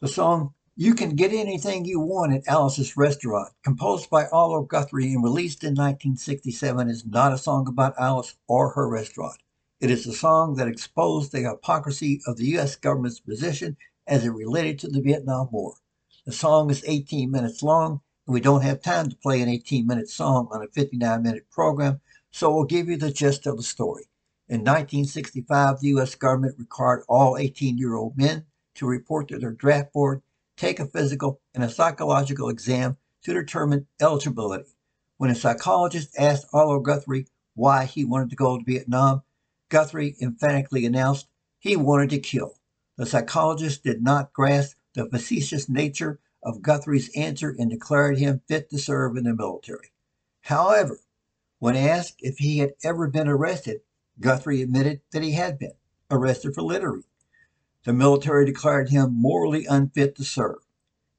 The song You Can Get Anything You Want at Alice's Restaurant, composed by Arlo Guthrie and released in 1967, is not a song about Alice or her restaurant. It is a song that exposed the hypocrisy of the U.S. government's position as it related to the Vietnam War. The song is 18 minutes long, and we don't have time to play an 18 minute song on a 59 minute program, so we'll give you the gist of the story. In 1965, the U.S. government required all 18 year old men to report to their draft board, take a physical and a psychological exam to determine eligibility. When a psychologist asked Arlo Guthrie why he wanted to go to Vietnam, Guthrie emphatically announced he wanted to kill. The psychologist did not grasp the facetious nature of Guthrie's answer and declared him fit to serve in the military. However, when asked if he had ever been arrested, Guthrie admitted that he had been arrested for littering. The military declared him morally unfit to serve.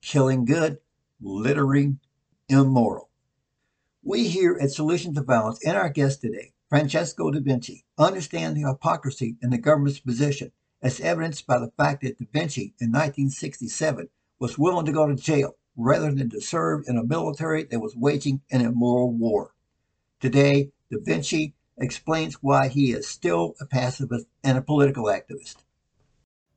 Killing good, littering immoral. We here at Solutions to Violence and our guest today, Francesco Da Vinci, understand the hypocrisy in the government's position as evidenced by the fact that Da Vinci in 1967 was willing to go to jail rather than to serve in a military that was waging an immoral war. Today, Da Vinci explains why he is still a pacifist and a political activist.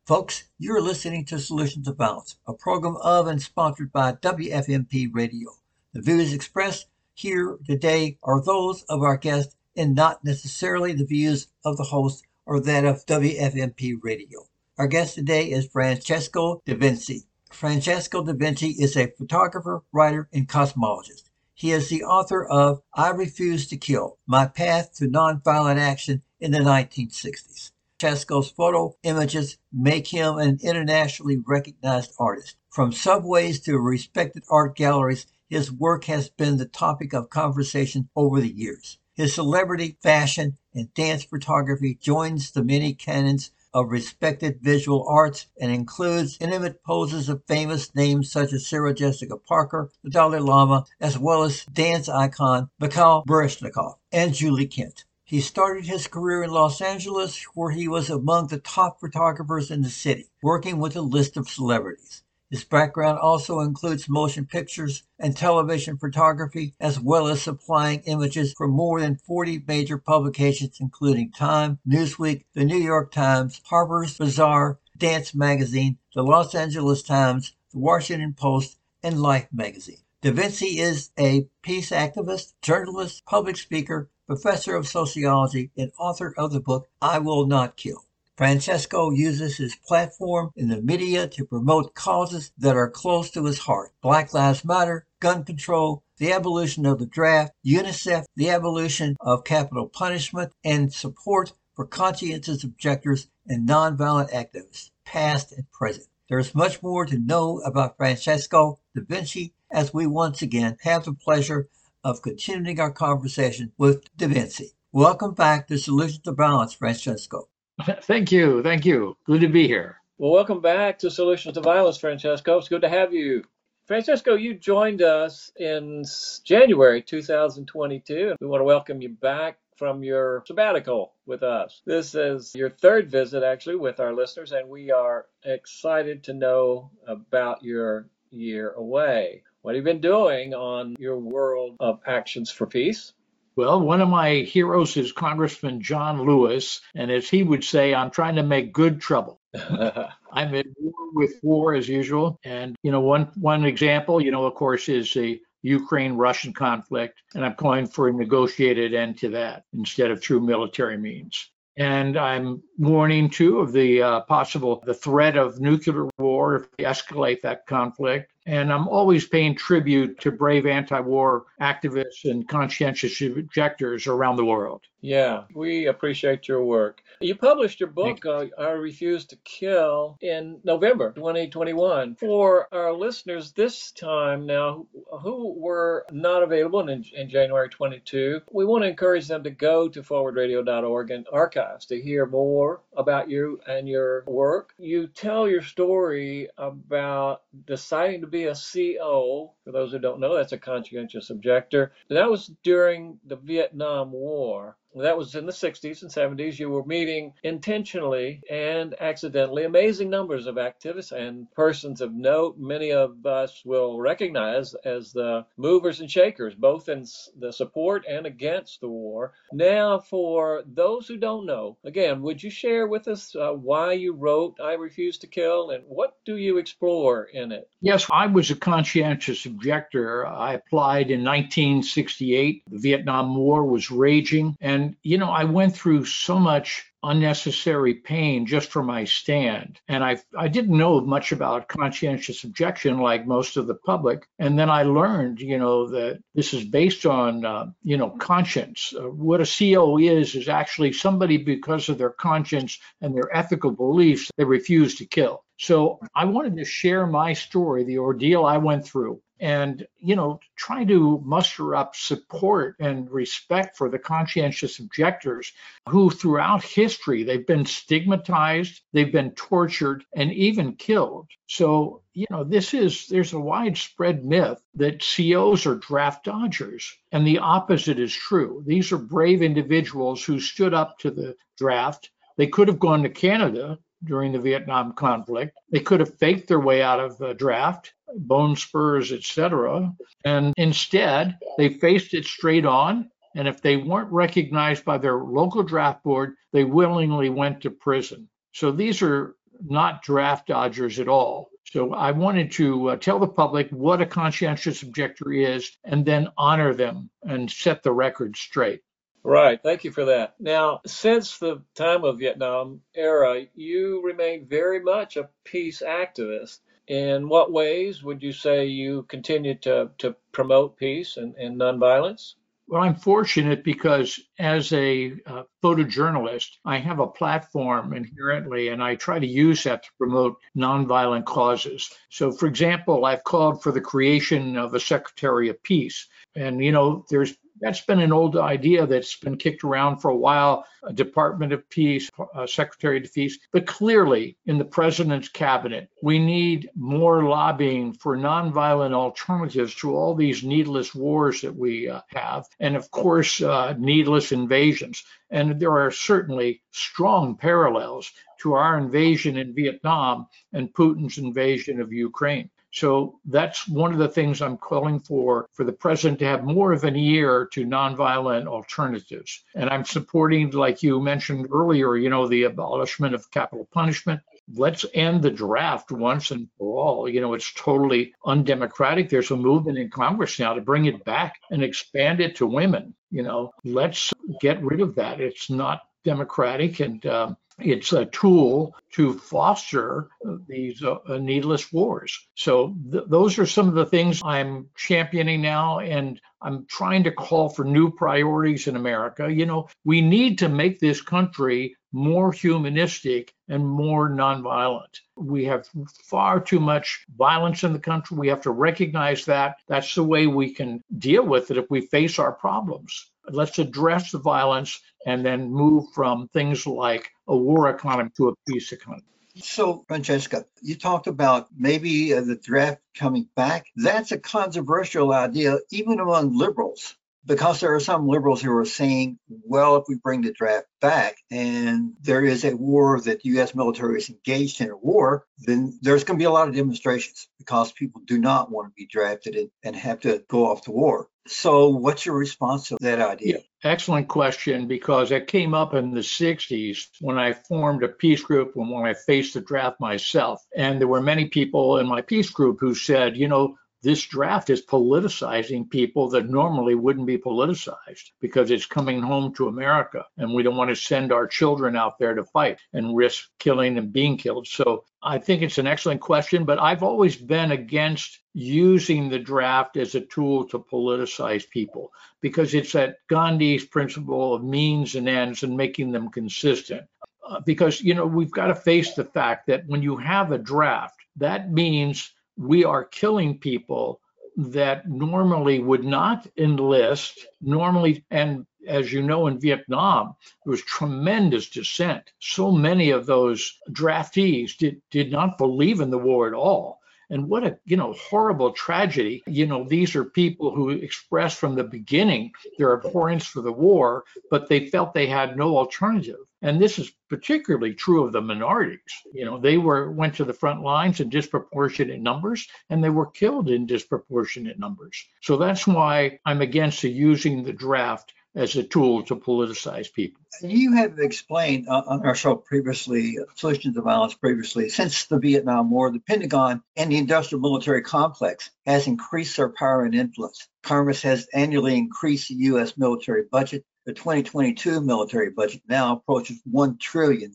Folks, you're listening to Solutions Violence, a program of and sponsored by WFMP Radio. The views expressed here today are those of our guests and not necessarily the views of the host or that of WFMP Radio. Our guest today is Francesco Da Vinci. Francesco Da Vinci is a photographer, writer, and cosmologist. He is the author of I Refuse to Kill My Path to Nonviolent Action in the 1960s. Francesco's photo images make him an internationally recognized artist. From subways to respected art galleries, his work has been the topic of conversation over the years. His celebrity, fashion, and dance photography joins the many canons of respected visual arts and includes intimate poses of famous names such as Sarah Jessica Parker, the Dalai Lama, as well as dance icon Mikhail Baryshnikov and Julie Kent. He started his career in Los Angeles, where he was among the top photographers in the city, working with a list of celebrities. His background also includes motion pictures and television photography, as well as supplying images for more than 40 major publications, including Time, Newsweek, The New York Times, Harper's Bazaar, Dance Magazine, The Los Angeles Times, The Washington Post, and Life Magazine. Da Vinci is a peace activist, journalist, public speaker, professor of sociology, and author of the book I Will Not Kill. Francesco uses his platform in the media to promote causes that are close to his heart Black Lives Matter, gun control, the abolition of the draft, UNICEF, the abolition of capital punishment, and support for conscientious objectors and nonviolent activists, past and present. There is much more to know about Francesco da Vinci as we once again have the pleasure of continuing our conversation with Da Vinci. Welcome back to Solutions to Violence, Francesco. Thank you. Thank you. Good to be here. Well, welcome back to Solutions to Violence, Francesco. It's good to have you. Francesco, you joined us in January 2022. We want to welcome you back from your sabbatical with us. This is your third visit, actually, with our listeners, and we are excited to know about your year away. What have you been doing on your world of actions for peace? Well, one of my heroes is Congressman John Lewis, and as he would say, I'm trying to make good trouble. I'm at war with war as usual, and you know, one one example, you know, of course, is the Ukraine-Russian conflict, and I'm calling for a negotiated end to that instead of through military means. And I'm warning too of the uh, possible the threat of nuclear war if we escalate that conflict. And I'm always paying tribute to brave anti war activists and conscientious objectors around the world. Yeah, we appreciate your work. You published your book, uh, I Refuse to Kill, in November 2021. For our listeners this time now who were not available in, in January 22, we want to encourage them to go to forwardradio.org and archives to hear more about you and your work. You tell your story about deciding to be a CO. For those who don't know, that's a conscientious objector. That was during the Vietnam War. That was in the 60s and 70s, you were meeting intentionally and accidentally amazing numbers of activists and persons of note. Many of us will recognize as the movers and shakers, both in the support and against the war. Now, for those who don't know, again, would you share with us uh, why you wrote I Refuse to Kill and what do you explore in it? Yes, I was a conscientious objector. I applied in 1968. The Vietnam War was raging. And, you know, I went through so much unnecessary pain just for my stand. And I, I didn't know much about conscientious objection like most of the public. And then I learned, you know, that this is based on, uh, you know, conscience. Uh, what a CO is, is actually somebody because of their conscience and their ethical beliefs, they refuse to kill. So I wanted to share my story, the ordeal I went through, and you know try to muster up support and respect for the conscientious objectors who throughout history they've been stigmatized they've been tortured and even killed. So you know this is there's a widespread myth that COs are draft dodgers and the opposite is true. These are brave individuals who stood up to the draft. They could have gone to canada during the Vietnam conflict. They could have faked their way out of the draft, bone spurs, etc. And instead, they faced it straight on. And if they weren't recognized by their local draft board, they willingly went to prison. So these are not draft dodgers at all. So I wanted to uh, tell the public what a conscientious objector is and then honor them and set the record straight. Right. Thank you for that. Now, since the time of Vietnam era, you remain very much a peace activist. In what ways would you say you continue to, to promote peace and, and nonviolence? Well, I'm fortunate because as a uh, photojournalist, I have a platform inherently, and I try to use that to promote nonviolent causes. So, for example, I've called for the creation of a Secretary of Peace. And, you know, there's that's been an old idea that's been kicked around for a while Department of Peace, a Secretary of Peace. But clearly, in the president's cabinet, we need more lobbying for nonviolent alternatives to all these needless wars that we uh, have. And of course, uh, needless invasions. And there are certainly strong parallels to our invasion in Vietnam and Putin's invasion of Ukraine. So that's one of the things I'm calling for for the president to have more of an ear to nonviolent alternatives. And I'm supporting, like you mentioned earlier, you know, the abolishment of capital punishment. Let's end the draft once and for all. You know, it's totally undemocratic. There's a movement in Congress now to bring it back and expand it to women. You know, let's get rid of that. It's not democratic and um, it's a tool to foster these uh, needless wars. So th- those are some of the things I'm championing now, and I'm trying to call for new priorities in America. You know, we need to make this country more humanistic and more nonviolent. We have far too much violence in the country. We have to recognize that. That's the way we can deal with it if we face our problems. Let's address the violence and then move from things like a war economy to a peace economy. So, Francesca, you talked about maybe uh, the draft coming back. That's a controversial idea, even among liberals, because there are some liberals who are saying, well, if we bring the draft back and there is a war that the U.S. military is engaged in a war, then there's going to be a lot of demonstrations because people do not want to be drafted and have to go off to war. So, what's your response to that idea? Excellent question because it came up in the 60s when I formed a peace group and when I faced the draft myself. And there were many people in my peace group who said, you know, this draft is politicizing people that normally wouldn't be politicized because it's coming home to America and we don't want to send our children out there to fight and risk killing and being killed. So I think it's an excellent question, but I've always been against using the draft as a tool to politicize people because it's that Gandhi's principle of means and ends and making them consistent. Uh, because, you know, we've got to face the fact that when you have a draft, that means we are killing people that normally would not enlist, normally, and as you know, in Vietnam, there was tremendous dissent. So many of those draftees did, did not believe in the war at all. And what a, you know, horrible tragedy. You know, these are people who expressed from the beginning their abhorrence for the war, but they felt they had no alternative. And this is particularly true of the minorities. You know, they were went to the front lines in disproportionate numbers and they were killed in disproportionate numbers. So that's why I'm against using the draft as a tool to politicize people. You have explained uh, on our show previously, Solutions to Violence previously, since the Vietnam War, the Pentagon and the industrial military complex has increased their power and influence. Congress has annually increased the U.S. military budget. The 2022 military budget now approaches $1 trillion.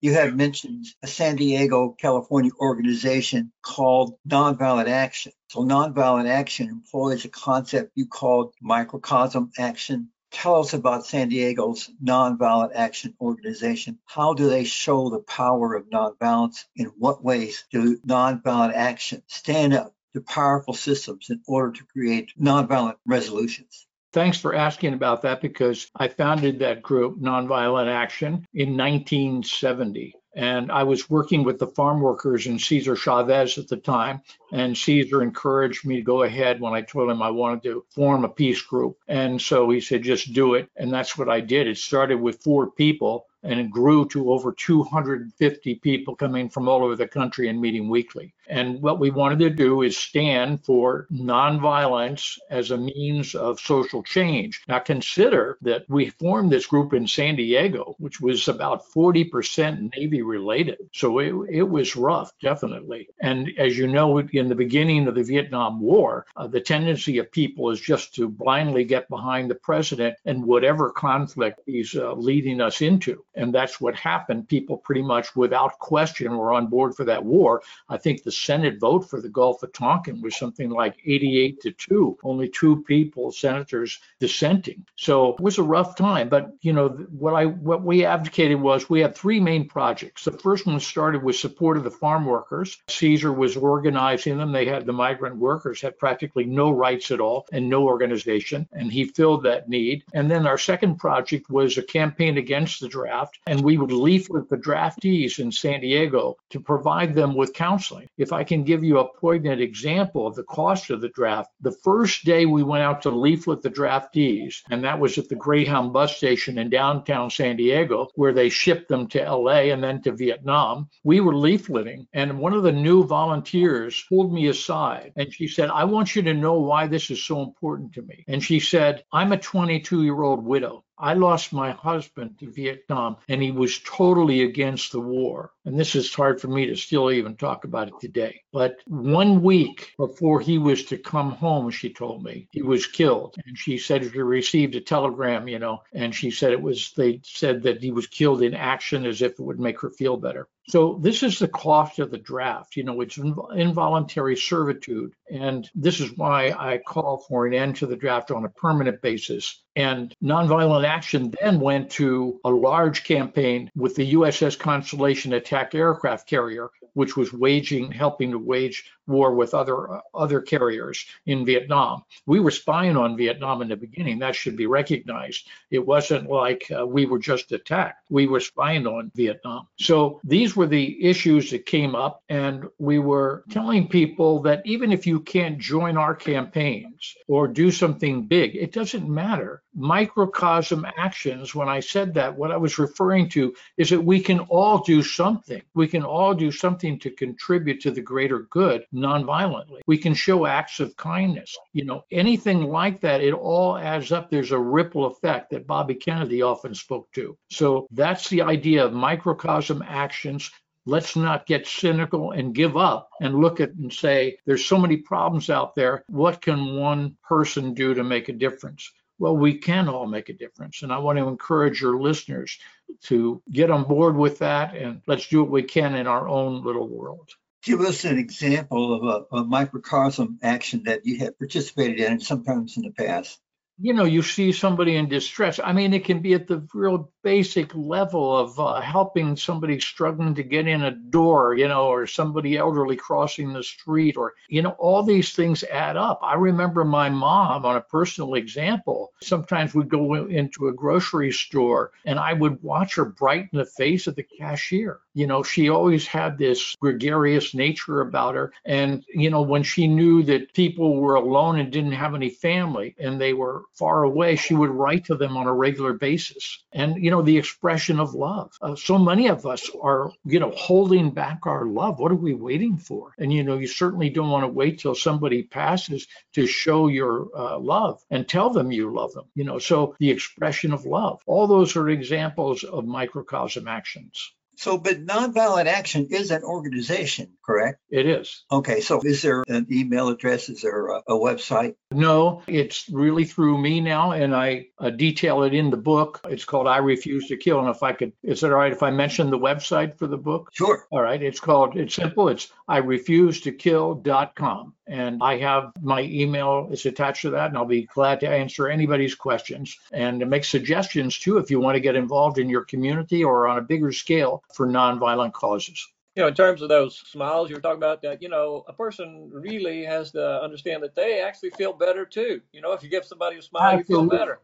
You have mentioned a San Diego, California organization called Nonviolent Action. So, Nonviolent Action employs a concept you called microcosm action Tell us about San Diego's Nonviolent Action Organization. How do they show the power of nonviolence? In what ways do nonviolent action stand up to powerful systems in order to create nonviolent resolutions? Thanks for asking about that because I founded that group, Nonviolent Action, in 1970. And I was working with the farm workers and Cesar Chavez at the time. And Cesar encouraged me to go ahead when I told him I wanted to form a peace group. And so he said, just do it. And that's what I did. It started with four people and it grew to over 250 people coming from all over the country and meeting weekly. And what we wanted to do is stand for nonviolence as a means of social change. Now, consider that we formed this group in San Diego, which was about 40% Navy related. So it, it was rough, definitely. And as you know, in the beginning of the Vietnam War, uh, the tendency of people is just to blindly get behind the president and whatever conflict he's uh, leading us into. And that's what happened. People pretty much without question were on board for that war. I think the Senate vote for the Gulf of Tonkin was something like 88 to 2, only two people, senators dissenting. So it was a rough time. But, you know, what I what we advocated was we had three main projects. The first one started with support of the farm workers. Cesar was organizing them. They had the migrant workers had practically no rights at all and no organization. And he filled that need. And then our second project was a campaign against the draft draft, and we would leaflet the draftees in San Diego to provide them with counseling. If I can give you a poignant example of the cost of the draft, the first day we went out to leaflet the draftees, and that was at the Greyhound bus station in downtown San Diego, where they shipped them to LA and then to Vietnam, we were leafleting, and one of the new volunteers pulled me aside and she said, I want you to know why this is so important to me. And she said, I'm a 22 year old widow. I lost my husband to Vietnam and he was totally against the war. And this is hard for me to still even talk about it today. But one week before he was to come home, she told me he was killed. And she said she received a telegram, you know, and she said it was, they said that he was killed in action as if it would make her feel better. So this is the cost of the draft. You know, it's involuntary servitude. And this is why I call for an end to the draft on a permanent basis. And nonviolent action then went to a large campaign with the USS Constellation attack aircraft carrier, which was waging, helping to wage war with other uh, other carriers in Vietnam. We were spying on Vietnam in the beginning. That should be recognized. It wasn't like uh, we were just attacked. We were spying on Vietnam. So these were the issues that came up, and we were telling people that even if you can't join our campaigns or do something big, it doesn't matter. Microcosm actions. When I said that, what I was referring to is that we can all do something. We can all do something to contribute to the greater good nonviolently. We can show acts of kindness. You know, anything like that, it all adds up. There's a ripple effect that Bobby Kennedy often spoke to. So that's the idea of microcosm actions. Let's not get cynical and give up and look at and say, there's so many problems out there. What can one person do to make a difference? Well, we can all make a difference. And I want to encourage your listeners to get on board with that and let's do what we can in our own little world give us an example of a, a, microcosm action that you have participated in sometimes in the past you know, you see somebody in distress. I mean, it can be at the real basic level of uh, helping somebody struggling to get in a door, you know, or somebody elderly crossing the street, or, you know, all these things add up. I remember my mom, on a personal example, sometimes we'd go into a grocery store and I would watch her brighten the face of the cashier. You know, she always had this gregarious nature about her. And, you know, when she knew that people were alone and didn't have any family and they were far away, she would write to them on a regular basis. And, you know, the expression of love. Uh, so many of us are, you know, holding back our love. What are we waiting for? And, you know, you certainly don't want to wait till somebody passes to show your uh, love and tell them you love them. You know, so the expression of love. All those are examples of microcosm actions. So, but Nonviolent Action is an organization, correct? It is. Okay, so is there an email address? Is there a, a website? No, it's really through me now, and I uh, detail it in the book. It's called I Refuse to Kill. And if I could, is it all right if I mention the website for the book? Sure. All right. It's called, it's simple. It's I refuse to kill.com. And I have my email is attached to that, and I'll be glad to answer anybody's questions and to make suggestions too if you want to get involved in your community or on a bigger scale for nonviolent causes. You know, in terms of those smiles you were talking about, that you know, a person really has to understand that they actually feel better too. You know, if you give somebody a smile, you feel better.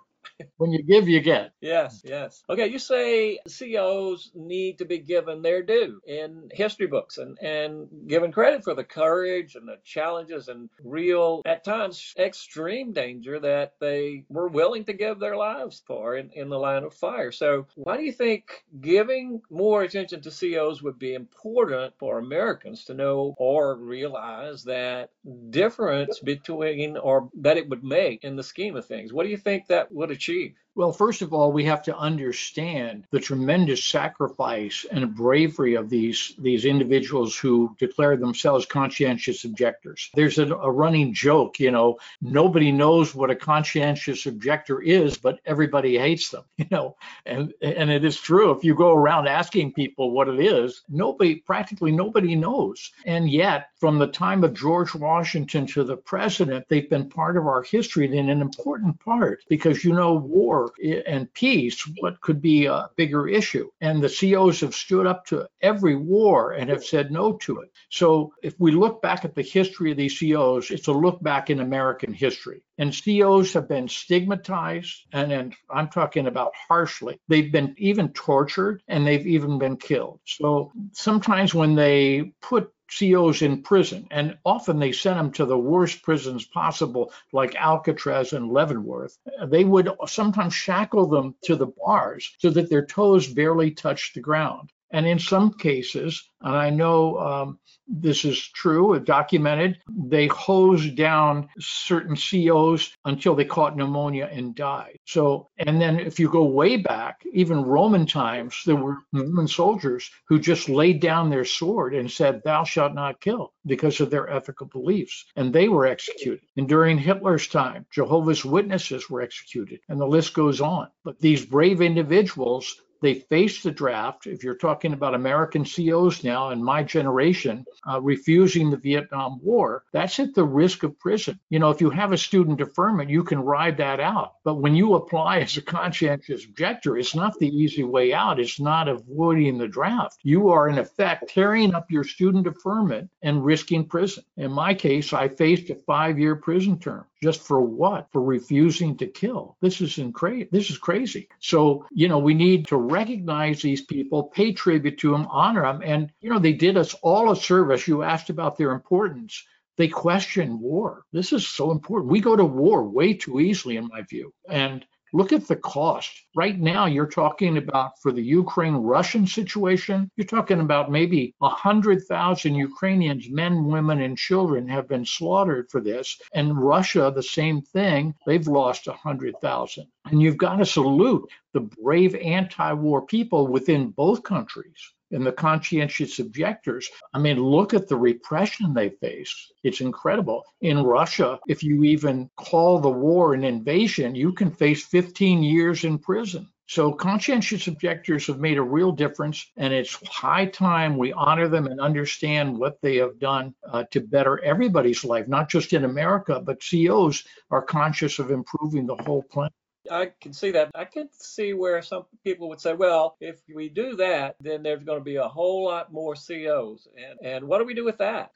When you give, you get. Yes, yes. Okay, you say COs need to be given their due in history books and, and given credit for the courage and the challenges and real, at times, extreme danger that they were willing to give their lives for in, in the line of fire. So, why do you think giving more attention to COs would be important for Americans to know or realize that difference between or that it would make in the scheme of things? What do you think that would achieve? Well, first of all, we have to understand the tremendous sacrifice and bravery of these these individuals who declare themselves conscientious objectors. There's a, a running joke, you know, nobody knows what a conscientious objector is, but everybody hates them, you know, and and it is true. If you go around asking people what it is, nobody, practically nobody knows. And yet, from the time of George Washington to the present, they've been part of our history and an important part because you know war and peace, what could be a bigger issue? And the COs have stood up to every war and have said no to it. So if we look back at the history of these COs, it's a look back in American history. And COs have been stigmatized, and, and I'm talking about harshly. They've been even tortured and they've even been killed. So sometimes when they put COs in prison, and often they sent them to the worst prisons possible, like Alcatraz and Leavenworth. They would sometimes shackle them to the bars so that their toes barely touched the ground. And in some cases, and I know um, this is true, documented, they hosed down certain COs until they caught pneumonia and died. So, and then if you go way back, even Roman times, there were Roman soldiers who just laid down their sword and said, Thou shalt not kill, because of their ethical beliefs. And they were executed. And during Hitler's time, Jehovah's Witnesses were executed, and the list goes on. But these brave individuals they faced the draft. If you're talking about American COs now and my generation uh, refusing the Vietnam War, that's at the risk of prison. You know, if you have a student deferment, you can ride that out. But when you apply as a conscientious objector, it's not the easy way out. It's not avoiding the draft. You are, in effect, tearing up your student deferment and risking prison. In my case, I faced a five year prison term. Just for what? For refusing to kill. This is incra- This is crazy. So, you know, we need to recognize these people, pay tribute to them, honor them. And, you know, they did us all a service. You asked about their importance. They question war. This is so important. We go to war way too easily, in my view. And look at the cost. Right now, you're talking about for the Ukraine Russian situation, you're talking about maybe 100,000 Ukrainians, men, women, and children have been slaughtered for this. And Russia, the same thing, they've lost 100,000. And you've got to salute the brave anti war people within both countries and the conscientious objectors. I mean, look at the repression they face. It's incredible. In Russia, if you even call the war an invasion, you can face 15 years in prison. So conscientious objectors have made a real difference, and it's high time we honor them and understand what they have done uh, to better everybody's life, not just in America, but COs are conscious of improving the whole planet. I can see that. I can see where some people would say, well, if we do that, then there's going to be a whole lot more COs. And, and what do we do with that?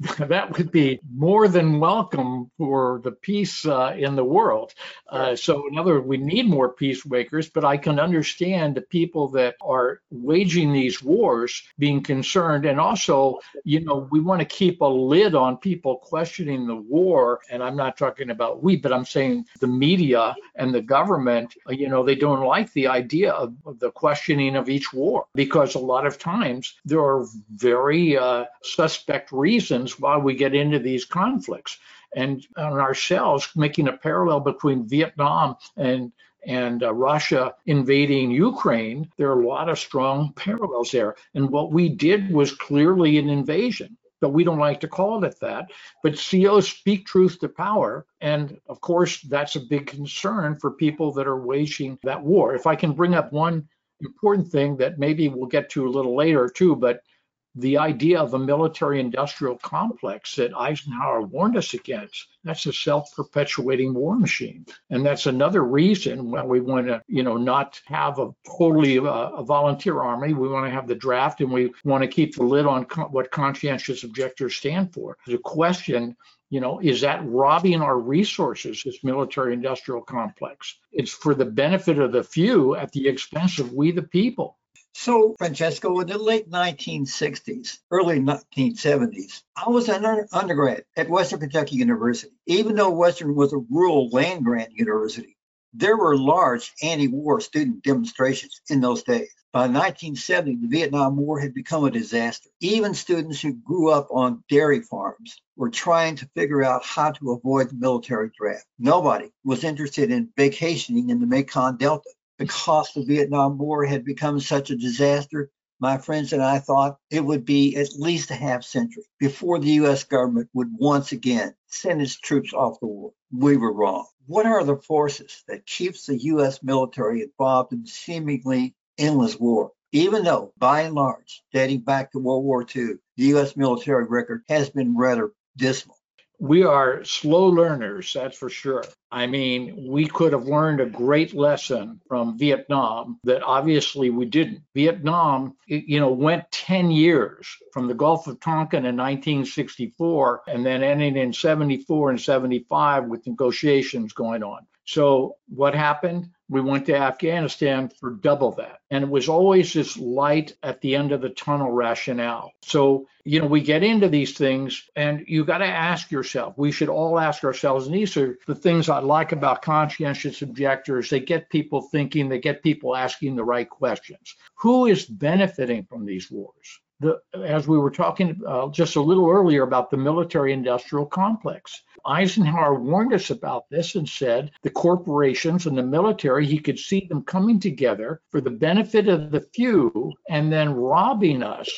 that would be more than welcome for the peace uh, in the world. Uh, so, in other words, we need more peacemakers, but I can understand the people that are waging these wars being concerned. And also, you know, we want to keep a lid on people questioning the war. And I'm not talking about we, but I'm saying the media and the government, you know, they don't like the idea of, of the questioning of each war because a lot of times there are very uh, suspect reasons why we get into these conflicts. And on ourselves, making a parallel between Vietnam and and uh, Russia invading Ukraine, there are a lot of strong parallels there. And what we did was clearly an invasion but we don't like to call it that. But COs speak truth to power. And of course, that's a big concern for people that are waging that war. If I can bring up one important thing that maybe we'll get to a little later too, but the idea of a military industrial complex that Eisenhower warned us against. That's a self-perpetuating war machine. And that's another reason why we want to, you know, not have a totally uh, a volunteer army. We want to have the draft and we want to keep the lid on co- what conscientious objectors stand for. The question you know, is that robbing our resources, this military industrial complex? It's for the benefit of the few at the expense of we the people. So, Francesco, in the late 1960s, early 1970s, I was an undergrad at Western Kentucky University. Even though Western was a rural land grant university, there were large anti war student demonstrations in those days. By 1970, the Vietnam War had become a disaster. Even students who grew up on dairy farms were trying to figure out how to avoid the military draft. Nobody was interested in vacationing in the Mekong Delta because the Vietnam War had become such a disaster, my friends and I thought it would be at least a half century before the U.S. government would once again send its troops off the war. We were wrong. What are the forces that keeps the U.S. military involved in seemingly endless war? Even though, by and large, dating back to World War II, the U.S. military record has been rather dismal we are slow learners, that's for sure. I mean, we could have learned a great lesson from Vietnam that obviously we didn't. Vietnam, you know, went 10 years from the Gulf of Tonkin in 1964 and then ending in 74 and 75 with negotiations going on. So what happened? We went to Afghanistan for double that. And it was always this light at the end of the tunnel rationale. So, you know, we get into these things and you got to ask yourself, we should all ask ourselves, and these are the things I like about conscientious objectors. They get people thinking, they get people asking the right questions. Who is benefiting from these wars? The, as we were talking uh, just a little earlier about the military industrial complex. Eisenhower warned us about this and said the corporations and the military, he could see them coming together for the benefit of the few and then robbing us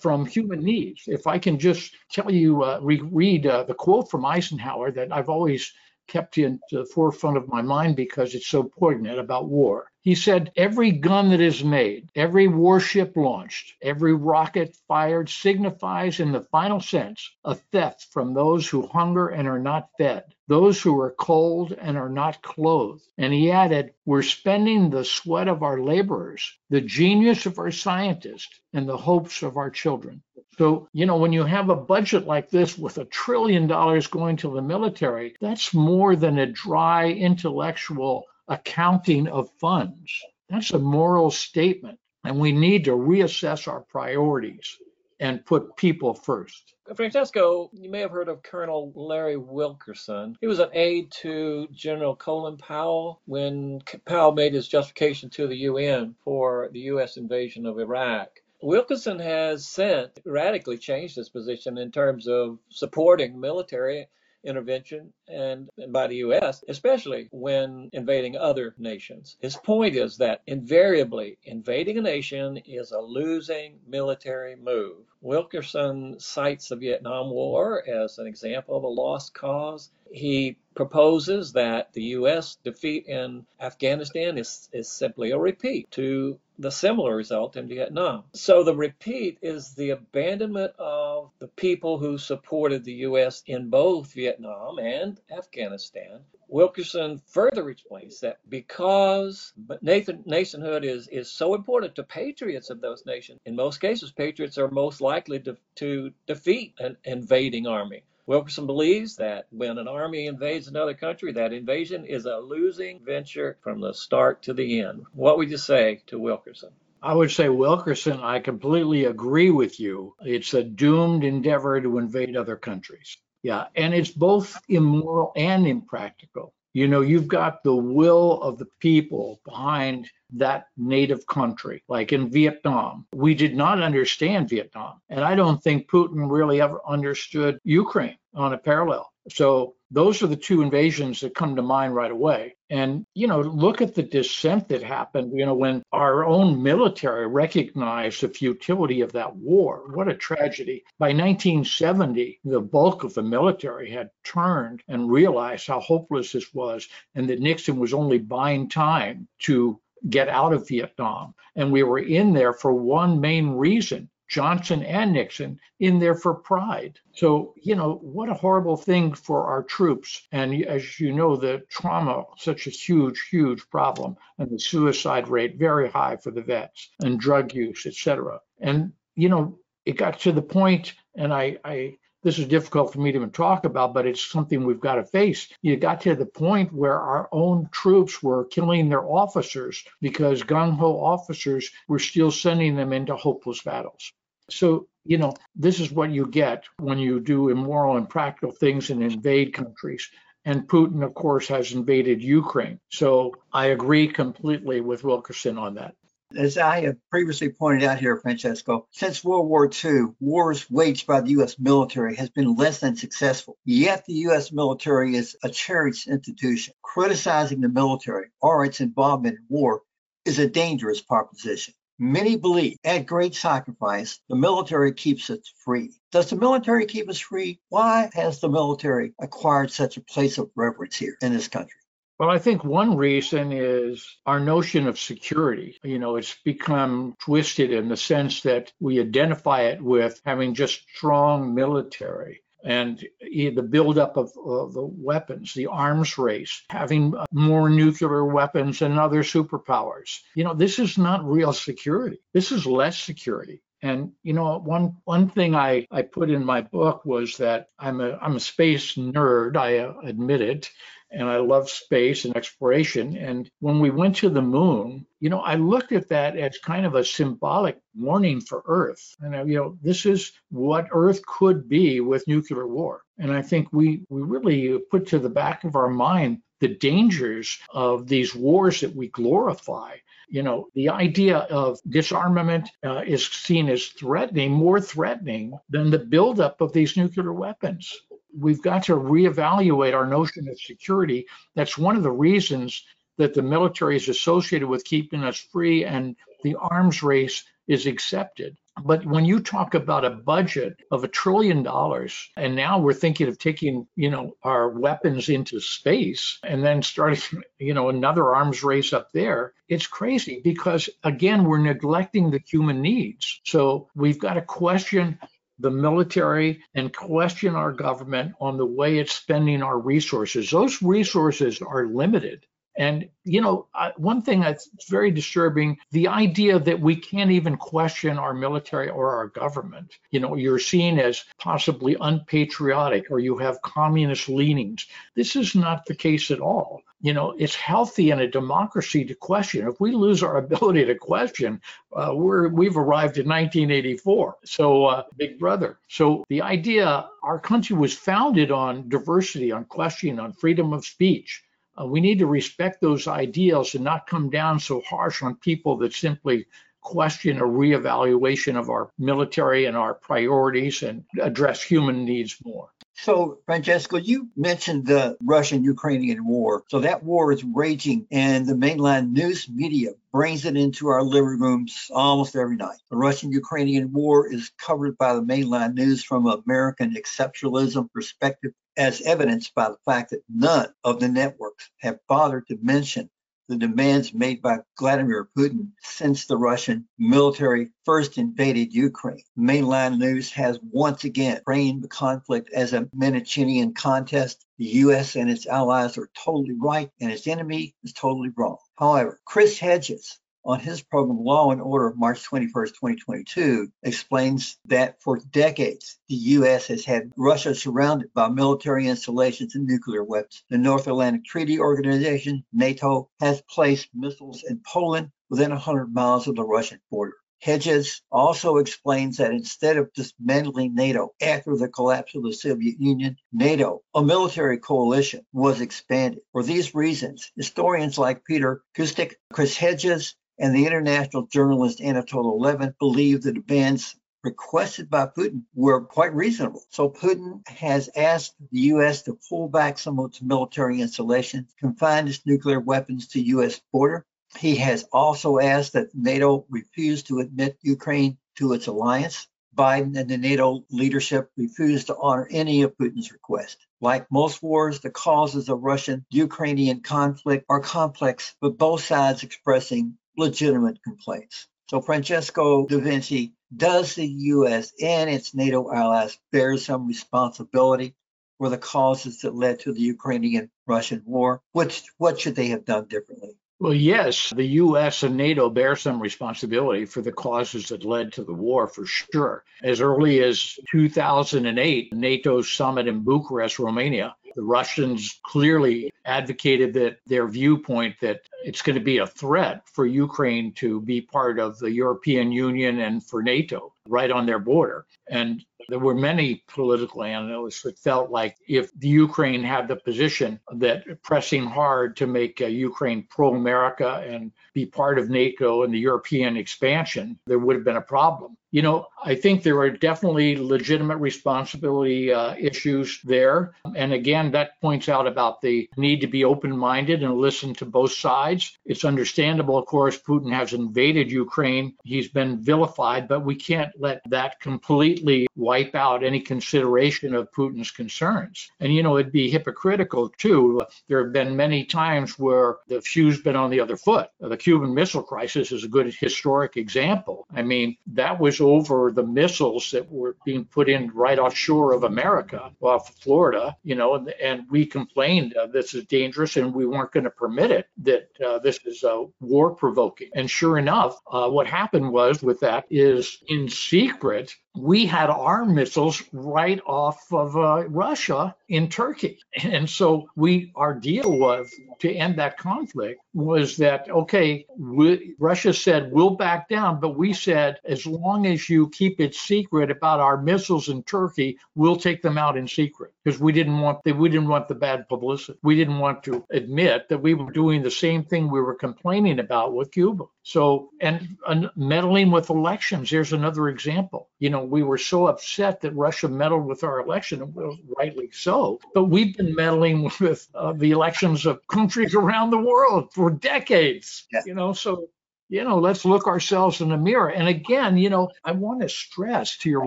from human needs. If I can just tell you, uh, re- read uh, the quote from Eisenhower that I've always kept in the forefront of my mind because it's so poignant about war. He said, Every gun that is made, every warship launched, every rocket fired signifies, in the final sense, a theft from those who hunger and are not fed, those who are cold and are not clothed. And he added, We're spending the sweat of our laborers, the genius of our scientists, and the hopes of our children. So, you know, when you have a budget like this with a trillion dollars going to the military, that's more than a dry intellectual accounting of funds. That's a moral statement. And we need to reassess our priorities and put people first. Uh, Francesco, you may have heard of Colonel Larry Wilkerson. He was an aide to General Colin Powell when Powell made his justification to the UN for the U.S. invasion of Iraq. Wilkerson has since radically changed his position in terms of supporting military intervention and by the U.S., especially when invading other nations. His point is that invariably invading a nation is a losing military move. Wilkerson cites the Vietnam War as an example of a lost cause. He proposes that the U.S. defeat in Afghanistan is, is simply a repeat to the similar result in Vietnam. So the repeat is the abandonment of the people who supported the U.S. in both Vietnam and Afghanistan. Wilkerson further explains that because Nathan, nationhood is, is so important to patriots of those nations, in most cases, patriots are most likely to, to defeat an invading army. Wilkerson believes that when an army invades another country, that invasion is a losing venture from the start to the end. What would you say to Wilkerson? I would say, Wilkerson, I completely agree with you. It's a doomed endeavor to invade other countries. Yeah, and it's both immoral and impractical. You know, you've got the will of the people behind that native country, like in Vietnam. We did not understand Vietnam. And I don't think Putin really ever understood Ukraine on a parallel. So those are the two invasions that come to mind right away. And, you know, look at the dissent that happened, you know, when our own military recognized the futility of that war. What a tragedy. By 1970, the bulk of the military had turned and realized how hopeless this was and that Nixon was only buying time to get out of Vietnam. And we were in there for one main reason Johnson and Nixon in there for pride. So, you know, what a horrible thing for our troops. And as you know, the trauma, such a huge, huge problem, and the suicide rate very high for the vets, and drug use, et cetera. And, you know, it got to the point, and I, I this is difficult for me to even talk about, but it's something we've got to face. You got to the point where our own troops were killing their officers because gung ho officers were still sending them into hopeless battles. So, you know, this is what you get when you do immoral and practical things and invade countries. And Putin, of course, has invaded Ukraine. So I agree completely with Wilkerson on that. As I have previously pointed out here, Francesco, since World War II, wars waged by the U.S. military has been less than successful. Yet the U.S. military is a cherished institution. Criticizing the military or its involvement in war is a dangerous proposition. Many believe at great sacrifice, the military keeps us free. Does the military keep us free? Why has the military acquired such a place of reverence here in this country? Well, I think one reason is our notion of security. You know, it's become twisted in the sense that we identify it with having just strong military and the buildup of, of the weapons, the arms race, having more nuclear weapons than other superpowers. You know, this is not real security. This is less security. And you know, one one thing I, I put in my book was that I'm a I'm a space nerd. I uh, admit it, and I love space and exploration. And when we went to the moon, you know, I looked at that as kind of a symbolic warning for Earth. And you know, this is what Earth could be with nuclear war. And I think we we really put to the back of our mind the dangers of these wars that we glorify you know, the idea of disarmament uh, is seen as threatening, more threatening than the buildup of these nuclear weapons. We've got to reevaluate our notion of security. That's one of the reasons that the military is associated with keeping us free and the arms race is accepted. But when you talk about a budget of a trillion dollars, and now we're thinking of taking, you know, our weapons into space and then starting, you know, another arms race up there, it's crazy because again, we're neglecting the human needs. So we've got to question the military and question our government on the way it's spending our resources. Those resources are limited. And, you know, one thing that's very disturbing the idea that we can't even question our military or our government. You know, you're seen as possibly unpatriotic or you have communist leanings. This is not the case at all. You know, it's healthy in a democracy to question. If we lose our ability to question, uh, we're we've arrived in 1984. So, uh, Big Brother. So the idea our country was founded on diversity, on questioning, on freedom of speech uh, we need to respect those ideals and not come down so harsh on people that simply question a reevaluation of our military and our priorities and address human needs more. So, Francesco, you mentioned the Russian Ukrainian war. So, that war is raging, and the mainland news media brings it into our living rooms almost every night. The Russian Ukrainian war is covered by the mainland news from an American exceptionalism perspective, as evidenced by the fact that none of the networks have bothered to mention the demands made by Vladimir Putin since the Russian military first invaded Ukraine. Mainline news has once again framed the conflict as a Manichean contest. The U.S. and its allies are totally right, and its enemy is totally wrong. However, Chris Hedges, on his program Law and Order, March 21st, 2022, explains that for decades, the U.S. has had Russia surrounded by military installations and nuclear weapons. The North Atlantic Treaty Organization, NATO, has placed missiles in Poland within 100 miles of the Russian border. Hedges also explains that instead of dismantling NATO after the collapse of the Soviet Union, NATO, a military coalition, was expanded. For these reasons, historians like Peter Kuznick, Chris Hedges, and the international journalist Anatol Lieven believe the demands requested by Putin were quite reasonable. So Putin has asked the U.S. to pull back some of its military installations, confine its nuclear weapons to U.S. border. He has also asked that NATO refuse to admit Ukraine to its alliance. Biden and the NATO leadership refused to honor any of Putin's requests. Like most wars, the causes of Russian Ukrainian conflict are complex, with both sides expressing legitimate complaints. So, Francesco Da Vinci, does the U.S. and its NATO allies bear some responsibility for the causes that led to the Ukrainian Russian war? What, what should they have done differently? Well, yes, the U.S. and NATO bear some responsibility for the causes that led to the war, for sure. As early as 2008, NATO summit in Bucharest, Romania, the Russians clearly advocated that their viewpoint that it's going to be a threat for Ukraine to be part of the European Union and for NATO right on their border. And there were many political analysts that felt like if the Ukraine had the position that pressing hard to make uh, Ukraine pro America and be part of NATO and the European expansion, there would have been a problem. You know, I think there are definitely legitimate responsibility uh, issues there. And again, that points out about the need to be open minded and listen to both sides. It's understandable, of course, Putin has invaded Ukraine. He's been vilified, but we can't let that completely wipe out any consideration of Putin's concerns. And, you know, it'd be hypocritical, too. There have been many times where the shoe's been on the other foot. The Cuban Missile Crisis is a good historic example. I mean, that was over the missiles that were being put in right offshore of America, off Florida, you know, and, and we complained uh, this is dangerous and we weren't going to permit it, that uh, this is uh, war provoking. And sure enough, uh, what happened was with that is in secret, we had our missiles right off of uh, Russia in Turkey. And so we our deal was to end that conflict was that okay, we, Russia said we'll back down, but we said as long as you keep it secret about our missiles in Turkey, we'll take them out in secret because we didn't want the, we didn't want the bad publicity. We didn't want to admit that we were doing the same thing we were complaining about with Cuba. So and, and meddling with elections, there's another example. You know, we were so upset that Russia meddled with our election, and well, rightly so. But we've been meddling with uh, the elections of countries around the world for decades. Yeah. You know, so you know, let's look ourselves in the mirror. And again, you know, I want to stress to your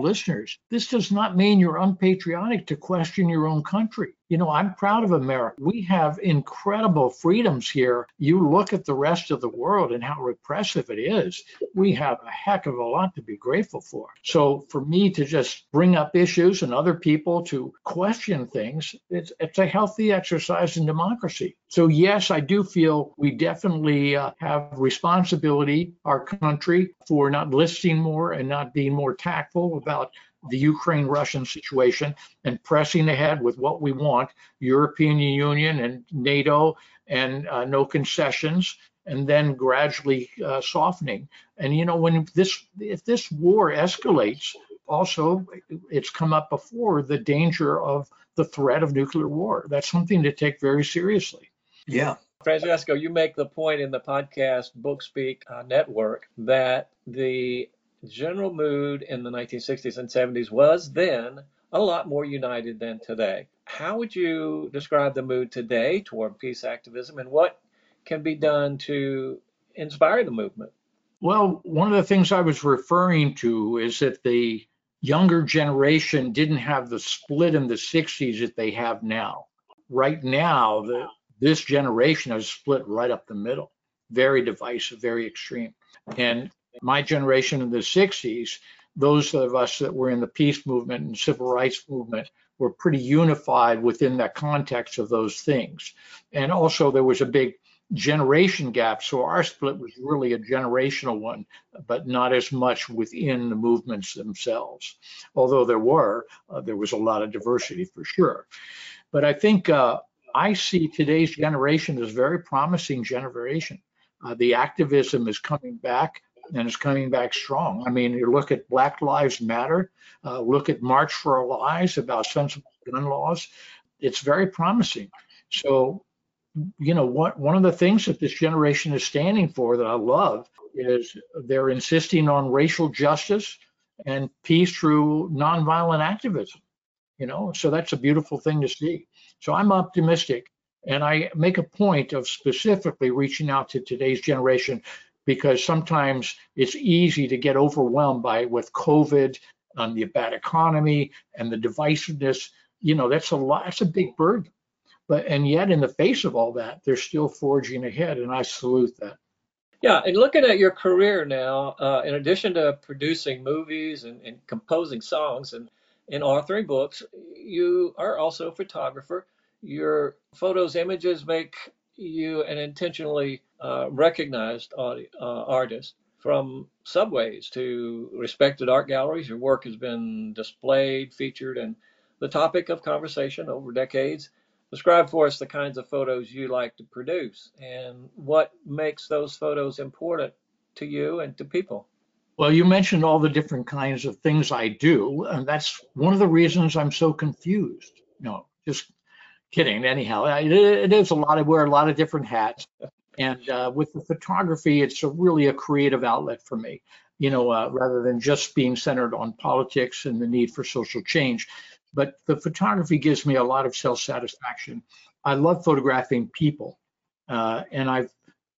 listeners, this does not mean you're unpatriotic to question your own country. You know, I'm proud of America. We have incredible freedoms here. You look at the rest of the world and how repressive it is. We have a heck of a lot to be grateful for. So for me to just bring up issues and other people to question things, it's, it's a healthy exercise in democracy. So yes, I do feel we definitely uh, have responsibility, our country, for not listening more and not being more tactful about the Ukraine Russian situation and pressing ahead with what we want European Union and NATO and uh, no concessions and then gradually uh, softening. And you know, when this if this war escalates, also it's come up before the danger of the threat of nuclear war. That's something to take very seriously. Yeah. Francesco, you make the point in the podcast Book Speak uh, Network that the general mood in the 1960s and 70s was then a lot more united than today. How would you describe the mood today toward peace activism and what can be done to inspire the movement? Well, one of the things I was referring to is that the younger generation didn't have the split in the 60s that they have now. Right now, the This generation is split right up the middle, very divisive, very extreme. And my generation in the 60s, those of us that were in the peace movement and civil rights movement were pretty unified within that context of those things. And also there was a big generation gap. So our split was really a generational one, but not as much within the movements themselves. Although there were, uh, there was a lot of diversity for sure. But I think uh, I see today's generation as very promising generation. Uh, the activism is coming back and it's coming back strong. I mean, you look at Black Lives Matter, uh, look at March for Our Lives about sensible gun laws. It's very promising. So you know, what, one of the things that this generation is standing for that I love is they're insisting on racial justice and peace through nonviolent activism. You know, so that's a beautiful thing to see. So I'm optimistic, and I make a point of specifically reaching out to today's generation because sometimes it's easy to get overwhelmed by with COVID and the bad economy and the divisiveness. You know, that's a lot. That's a big burden. But and yet, in the face of all that, they're still forging ahead, and I salute that. Yeah, and looking at your career now, uh, in addition to producing movies and, and composing songs and, and authoring books, you are also a photographer. Your photos, images make you an intentionally uh, recognized uh, artist. From subways to respected art galleries, your work has been displayed, featured, and the topic of conversation over decades describe for us the kinds of photos you like to produce and what makes those photos important to you and to people. Well, you mentioned all the different kinds of things I do, and that's one of the reasons I'm so confused. No, just kidding. Anyhow, it is a lot. I wear a lot of different hats, and uh, with the photography, it's a really a creative outlet for me. You know, uh, rather than just being centered on politics and the need for social change but the photography gives me a lot of self-satisfaction. I love photographing people, uh, and I've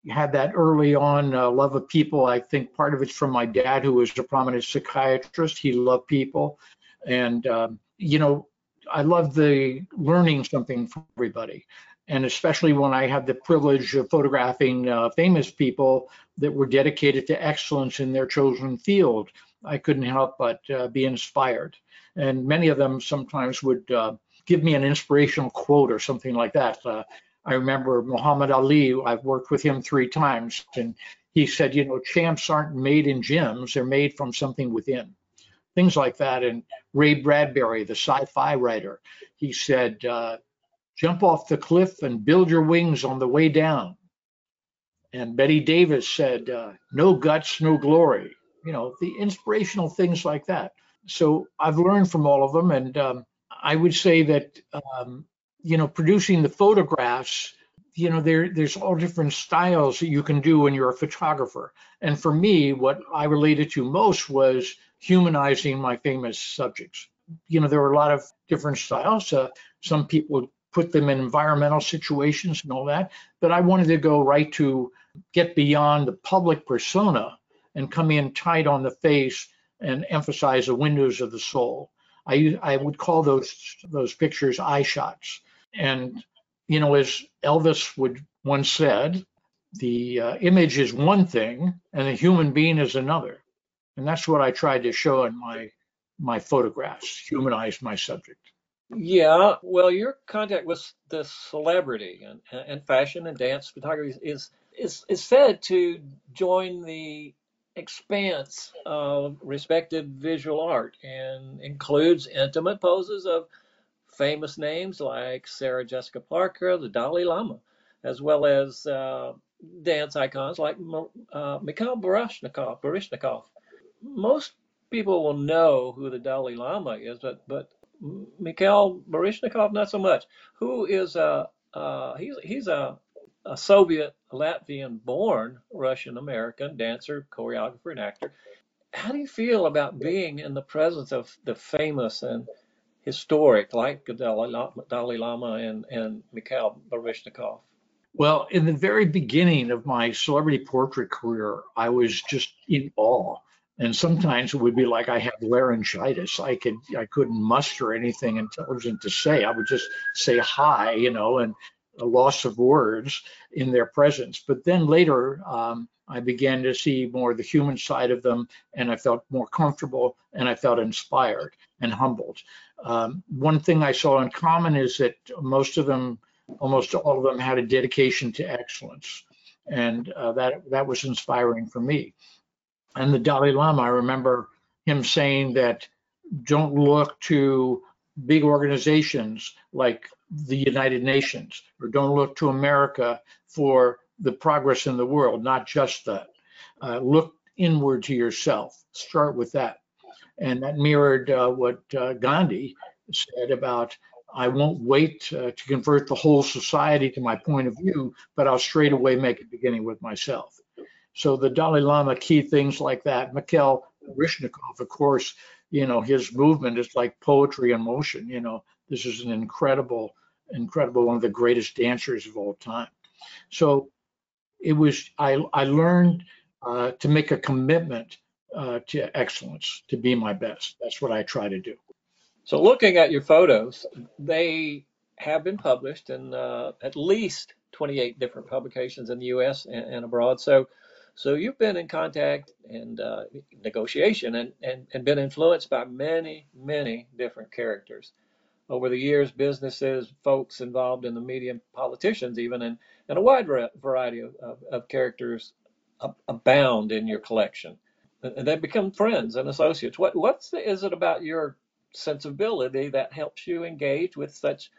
had that early on uh, love of people. I think part of it's from my dad, who was a prominent psychiatrist. He loved people, and um, you know, I love the learning something from everybody. And especially when I had the privilege of photographing uh, famous people that were dedicated to excellence in their chosen field, I couldn't help but uh, be inspired and many of them sometimes would uh, give me an inspirational quote or something like that. Uh, I remember Muhammad Ali, I've worked with him three times, and he said, you know, champs aren't made in gyms, they're made from something within. Things like that. And Ray Bradbury, the sci fi writer, he said, uh, jump off the cliff and build your wings on the way down. And Bette Davis said, uh, no guts, no glory. You know, the inspirational things like that so I've learned from all of them, and um, I would say that um, you know producing the photographs, you know there there's all different styles that you can do when you're a photographer. And for me, what I related to most was humanizing my famous subjects. You know there were a lot of different styles. Uh, some people put them in environmental situations and all that, but I wanted to go right to get beyond the public persona and come in tight on the face and emphasize the windows of the soul. I I would call those those pictures eye shots. And you know, as Elvis would once said, the uh, image is one thing and the human being is another. And that's what I tried to show in my my photographs, humanize my subject. Yeah, well, your contact with the celebrity and, and fashion and dance photography is is is said to join the expanse of respected visual art and includes intimate poses of famous names like Sarah Jessica Parker, the Dalai Lama, as well as uh, dance icons like uh, Mikhail Baryshnikov. Baryshnikov. Most people will know who the Dalai Lama is, but but Mikhail Baryshnikov not so much. Who is a uh, he's he's a a Soviet Latvian born Russian American dancer, choreographer, and actor. How do you feel about being in the presence of the famous and historic like Dalai Lama and, and Mikhail Baryshnikov? Well, in the very beginning of my celebrity portrait career, I was just in awe. And sometimes it would be like I had laryngitis. I could I couldn't muster anything intelligent to say. I would just say hi, you know, and a loss of words in their presence. But then later, um, I began to see more the human side of them, and I felt more comfortable, and I felt inspired and humbled. Um, one thing I saw in common is that most of them, almost all of them, had a dedication to excellence, and uh, that that was inspiring for me. And the Dalai Lama, I remember him saying that don't look to big organizations like the United Nations, or don't look to America for the progress in the world, not just that. Uh, look inward to yourself. Start with that. And that mirrored uh, what uh, Gandhi said about I won't wait uh, to convert the whole society to my point of view, but I'll straight away make it beginning with myself. So the Dalai Lama key things like that. Mikhail Baryshnikov, of course, you know, his movement is like poetry in motion. You know, this is an incredible, incredible, one of the greatest dancers of all time. So it was, I, I learned uh, to make a commitment uh, to excellence, to be my best. That's what I try to do. So looking at your photos, they have been published in uh, at least 28 different publications in the U.S. and, and abroad. So so you've been in contact and uh, negotiation and, and, and been influenced by many, many different characters. Over the years, businesses, folks involved in the media, politicians even, and, and a wide variety of, of, of characters abound in your collection. And they become friends and associates. What what's the, is it about your sensibility that helps you engage with such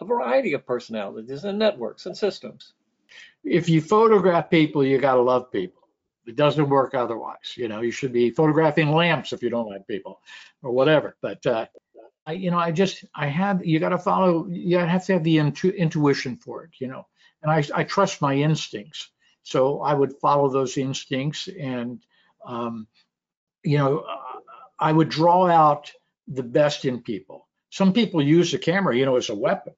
a variety of personalities and networks and systems? If you photograph people, you got to love people. It doesn't work otherwise. You know, you should be photographing lamps if you don't like people or whatever. But, uh, I, you know, I just, I have, you got to follow, you have to have the intu- intuition for it, you know, and I, I trust my instincts. So I would follow those instincts and, um, you know, I would draw out the best in people. Some people use the camera, you know, as a weapon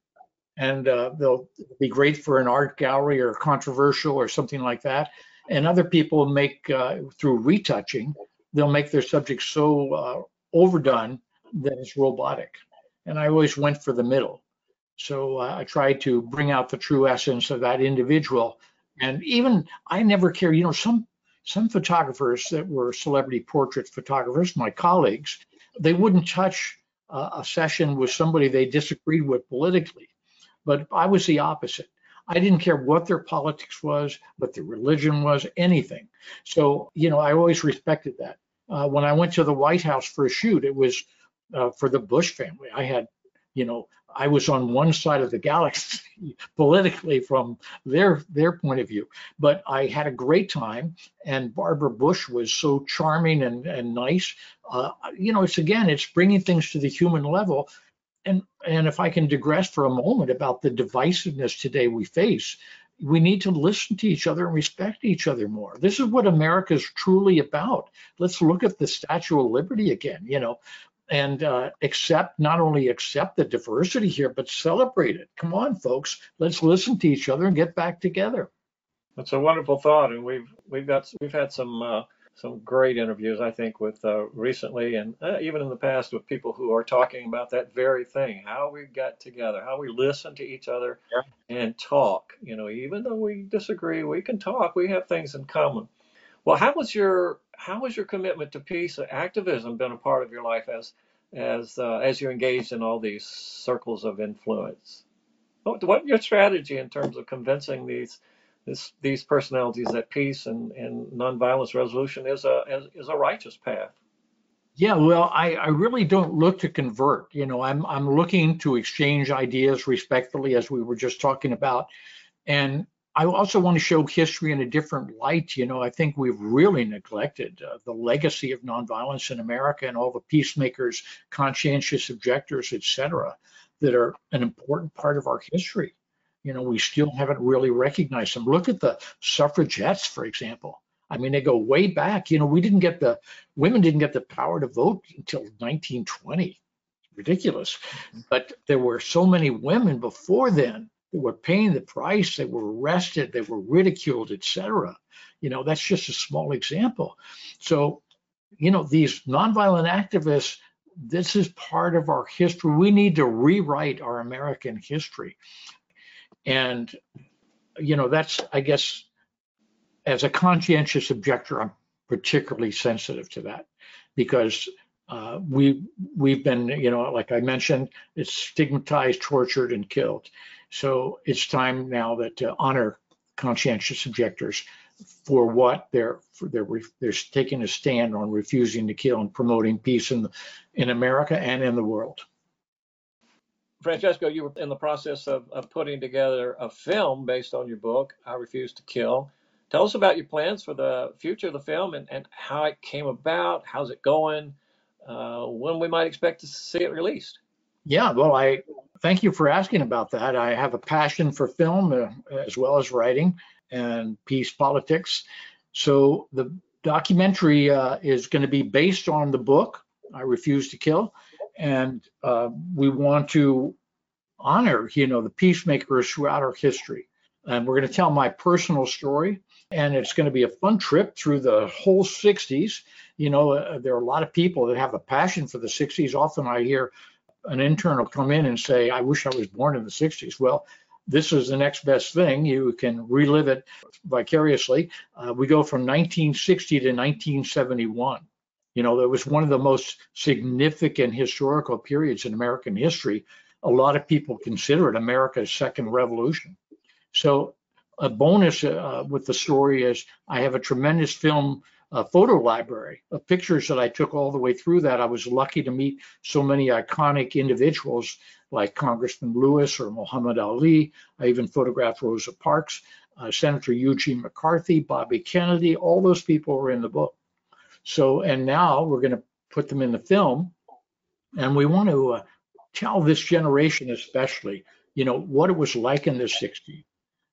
and uh, they'll be great for an art gallery or controversial or something like that. And other people make uh, through retouching, they'll make their subjects so uh, overdone that it's robotic. And I always went for the middle. So uh, I tried to bring out the true essence of that individual. And even I never care, you know, some some photographers that were celebrity portrait photographers, my colleagues, they wouldn't touch a session with somebody they disagreed with politically but I was the opposite. I didn't care what their politics was, what their religion was, anything. So, you know, I always respected that. Uh, when I went to the White House for a shoot, it was uh, for the Bush family. I had, you know, I was on one side of the galaxy politically from their their point of view, but I had a great time. And Barbara Bush was so charming and and nice. Uh, you know, it's again, it's bringing things to the human level and if I can digress for a moment about the divisiveness today we face, we need to listen to each other and respect each other more. This is what America is truly about. Let's look at the Statue of Liberty again, you know, and uh, accept not only accept the diversity here, but celebrate it. Come on, folks, let's listen to each other and get back together. That's a wonderful thought, and we've we've got we've had some uh, some great interviews, I think, with uh, recently and uh, even in the past with people who are talking about that very thing, how we got together, how we listen to each other yeah. and talk. You know, even though we disagree, we can talk. We have things in common. Well, how was your how has your commitment to peace and activism been a part of your life as as uh, as you engaged in all these circles of influence? What, what's your strategy in terms of convincing these this, these personalities that peace and, and nonviolence resolution is a is a righteous path. Yeah, well, I, I really don't look to convert. You know, I'm I'm looking to exchange ideas respectfully, as we were just talking about, and I also want to show history in a different light. You know, I think we've really neglected uh, the legacy of nonviolence in America and all the peacemakers, conscientious objectors, et cetera, that are an important part of our history you know, we still haven't really recognized them. Look at the suffragettes, for example. I mean, they go way back. You know, we didn't get the women didn't get the power to vote until 1920. Ridiculous. Mm-hmm. But there were so many women before then that were paying the price. They were arrested. They were ridiculed, etc. You know, that's just a small example. So, you know, these nonviolent activists. This is part of our history. We need to rewrite our American history And, you know, that's, I guess, as a conscientious objector, I'm particularly sensitive to that because uh, we we've been, you know, like I mentioned, it's stigmatized, tortured, and killed. So it's time now that to honor conscientious objectors for what they're for they're they're taking a stand on refusing to kill and promoting peace in in America and in the world. Francesco, you were in the process of, of putting together a film based on your book, I Refuse to Kill. Tell us about your plans for the future of the film and, and how it came about. How's it going? Uh, when we might expect to see it released? Yeah, well, I thank you for asking about that. I have a passion for film uh, as well as writing and peace politics. So the documentary uh, is going to be based on the book, I Refuse to Kill. And uh, we want to honor, you know, the peacemakers throughout our history. And we're going to tell my personal story. And it's going to be a fun trip through the whole 60s. You know, uh, there are a lot of people that have a passion for the 60s. Often I hear an intern will come in and say, I wish I was born in the 60s. Well, this is the next best thing. You can relive it vicariously. Uh, we go from 1960 to 1971. You know, that was one of the most significant historical periods in American history. A lot of people consider it America's second revolution. So, a bonus uh, with the story is I have a tremendous film uh, photo library of pictures that I took all the way through that. I was lucky to meet so many iconic individuals like Congressman Lewis or Muhammad Ali. I even photographed Rosa Parks, uh, Senator Eugene McCarthy, Bobby Kennedy. All those people were in the book. So, and now we're going to put them in the film, and we want to uh, tell this generation, especially, you know, what it was like in the 60s.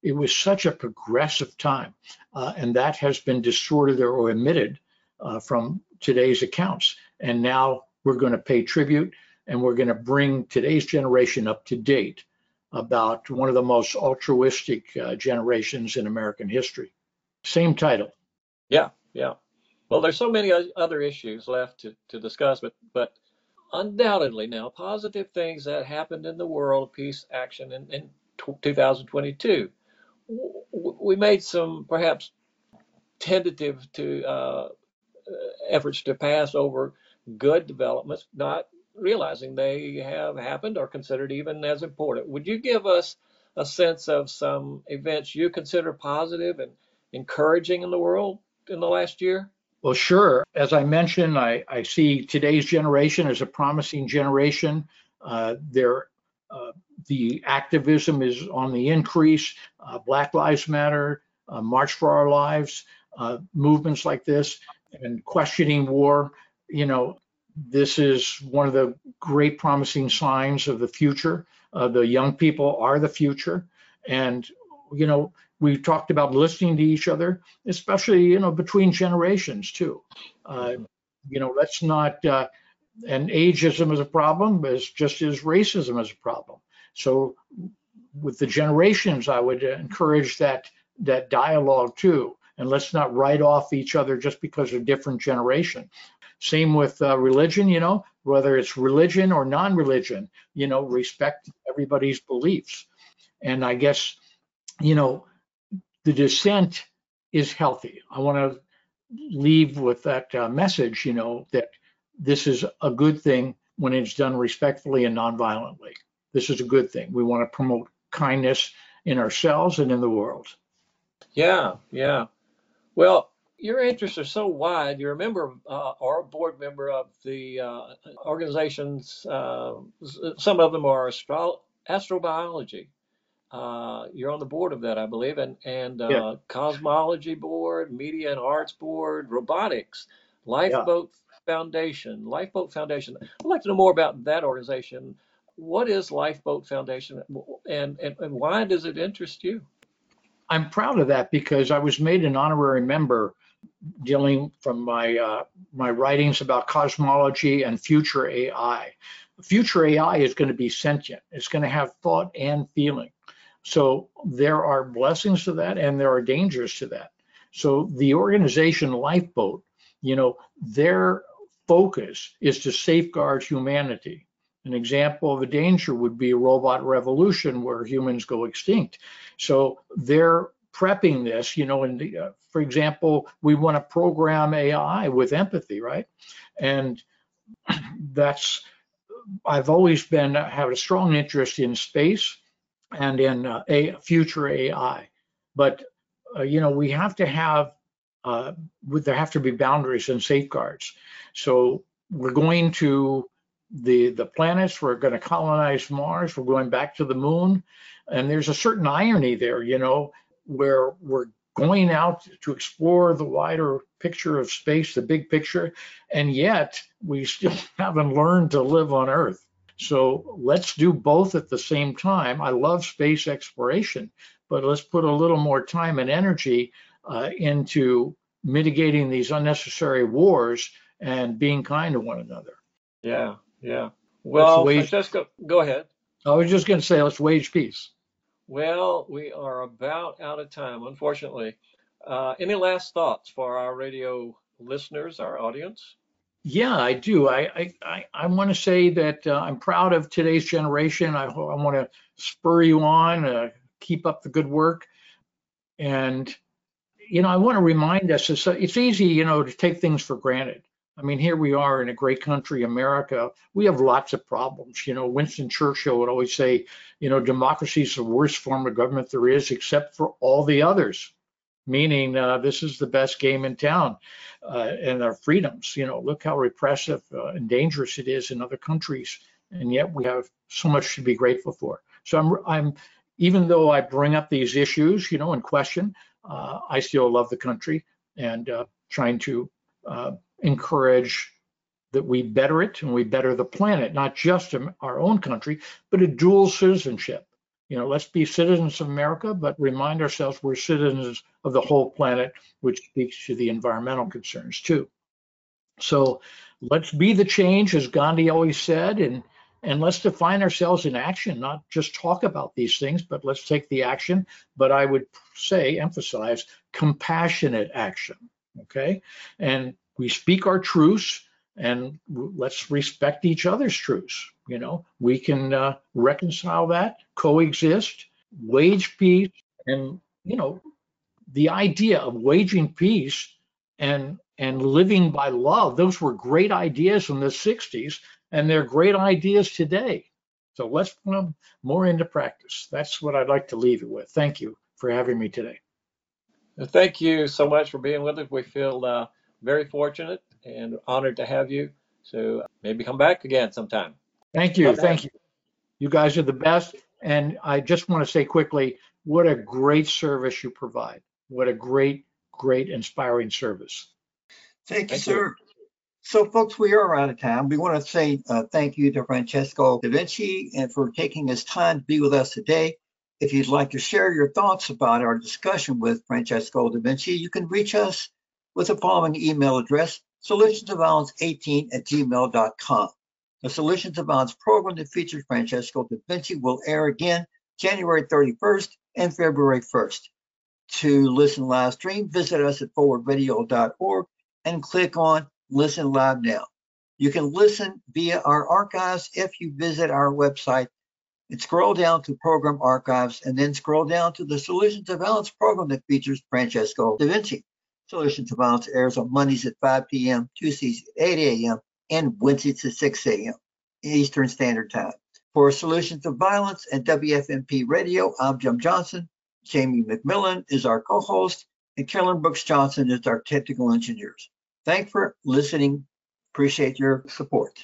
It was such a progressive time, uh, and that has been distorted or omitted uh, from today's accounts. And now we're going to pay tribute and we're going to bring today's generation up to date about one of the most altruistic uh, generations in American history. Same title. Yeah, yeah. Well, there's so many other issues left to, to discuss, but but undoubtedly now positive things that happened in the world of peace action in, in 2022. We made some perhaps tentative to uh, efforts to pass over good developments, not realizing they have happened or considered even as important. Would you give us a sense of some events you consider positive and encouraging in the world in the last year? Well, sure. As I mentioned, I, I see today's generation as a promising generation. Uh, there, uh, the activism is on the increase. Uh, Black Lives Matter, uh, March for Our Lives, uh, movements like this, and questioning war. You know, this is one of the great promising signs of the future. Uh, the young people are the future. And, you know, we talked about listening to each other, especially, you know, between generations too. Uh, you know, let's not, uh, and ageism is a problem, as just as racism is a problem. So with the generations, I would encourage that that dialogue too. And let's not write off each other just because of different generation. Same with uh, religion, you know, whether it's religion or non-religion, you know, respect everybody's beliefs. And I guess, you know, the dissent is healthy. I want to leave with that uh, message, you know, that this is a good thing when it's done respectfully and non-violently. This is a good thing. We want to promote kindness in ourselves and in the world. Yeah, yeah. Well, your interests are so wide. You're a member uh, or a board member of the uh, organizations. Uh, some of them are astro- astrobiology. Uh, you're on the board of that, I believe, and and uh, yeah. cosmology board, media and arts board, robotics, Lifeboat yeah. Foundation, Lifeboat Foundation. I'd like to know more about that organization. What is Lifeboat Foundation, and and, and why does it interest you? I'm proud of that because I was made an honorary member dealing from my uh, my writings about cosmology and future AI. Future AI is going to be sentient. It's going to have thought and feeling. So there are blessings to that and there are dangers to that. So the organization Lifeboat, you know, their focus is to safeguard humanity. An example of a danger would be a robot revolution where humans go extinct. So they're prepping this, you know, and uh, for example, we want to program AI with empathy, right? And that's, I've always been, have a strong interest in space and in uh, a future AI. But, uh, you know, we have to have, uh, there have to be boundaries and safeguards. So we're going to the the planets. We're going to colonize Mars. We're going back to the moon, and there's a certain irony there, you know, where we're going out to explore the wider picture of space, the big picture, and yet we still haven't learned to live on Earth. So let's do both at the same time. I love space exploration, but let's put a little more time and energy uh, into mitigating these unnecessary wars and being kind to one another. Yeah, yeah. Well, wage, Francesco, go ahead. I was just going to say, let's wage peace. Well, we are about out of time, unfortunately. Uh, any last thoughts for our radio listeners, our audience? Yeah, I do. I I, I I want to say that uh, I'm proud of today's generation. I, I want to spur you on, uh, keep up the good work, and you know I want to remind us it's, it's easy, you know, to take things for granted. I mean, here we are in a great country, America. We have lots of problems. You know, Winston Churchill would always say, you know, democracy is the worst form of government there is, except for all the others. Meaning, uh, this is the best game in town, uh, and our freedoms. You know, look how repressive uh, and dangerous it is in other countries, and yet we have so much to be grateful for. So I'm, I'm, even though I bring up these issues, you know, in question, uh, I still love the country and uh, trying to uh, encourage that we better it and we better the planet, not just our own country, but a dual citizenship. You know, let's be citizens of America, but remind ourselves we're citizens of the whole planet, which speaks to the environmental concerns too. So let's be the change, as Gandhi always said, and and let's define ourselves in action, not just talk about these things, but let's take the action. But I would say, emphasize compassionate action. Okay. And we speak our truths and let's respect each other's truths. You know, we can uh, reconcile that, coexist, wage peace, and you know, the idea of waging peace and and living by love. Those were great ideas in the '60s, and they're great ideas today. So let's put them more into practice. That's what I'd like to leave you with. Thank you for having me today. Thank you so much for being with us. We feel uh, very fortunate and honored to have you. So maybe come back again sometime. Thank you. Thank you. You guys are the best. And I just want to say quickly, what a great service you provide. What a great, great, inspiring service. Thank you, thank sir. You. So, folks, we are out of time. We want to say uh, thank you to Francesco Da Vinci and for taking his time to be with us today. If you'd like to share your thoughts about our discussion with Francesco Da Vinci, you can reach us with the following email address, solutionsofviolence18 at gmail.com. The Solutions of Violence program that features Francesco Da Vinci will air again January 31st and February 1st. To listen live stream, visit us at forwardvideo.org and click on Listen Live Now. You can listen via our archives if you visit our website and scroll down to Program Archives and then scroll down to the Solutions of Violence program that features Francesco Da Vinci. Solution to Violence airs on Mondays at 5 p.m., Tuesdays at 8 a.m., and Wednesdays at 6 a.m. Eastern Standard Time. For Solutions of Violence and WFMP Radio, I'm Jim Johnson. Jamie McMillan is our co-host, and Carolyn Brooks Johnson is our technical engineers. Thanks for listening. Appreciate your support.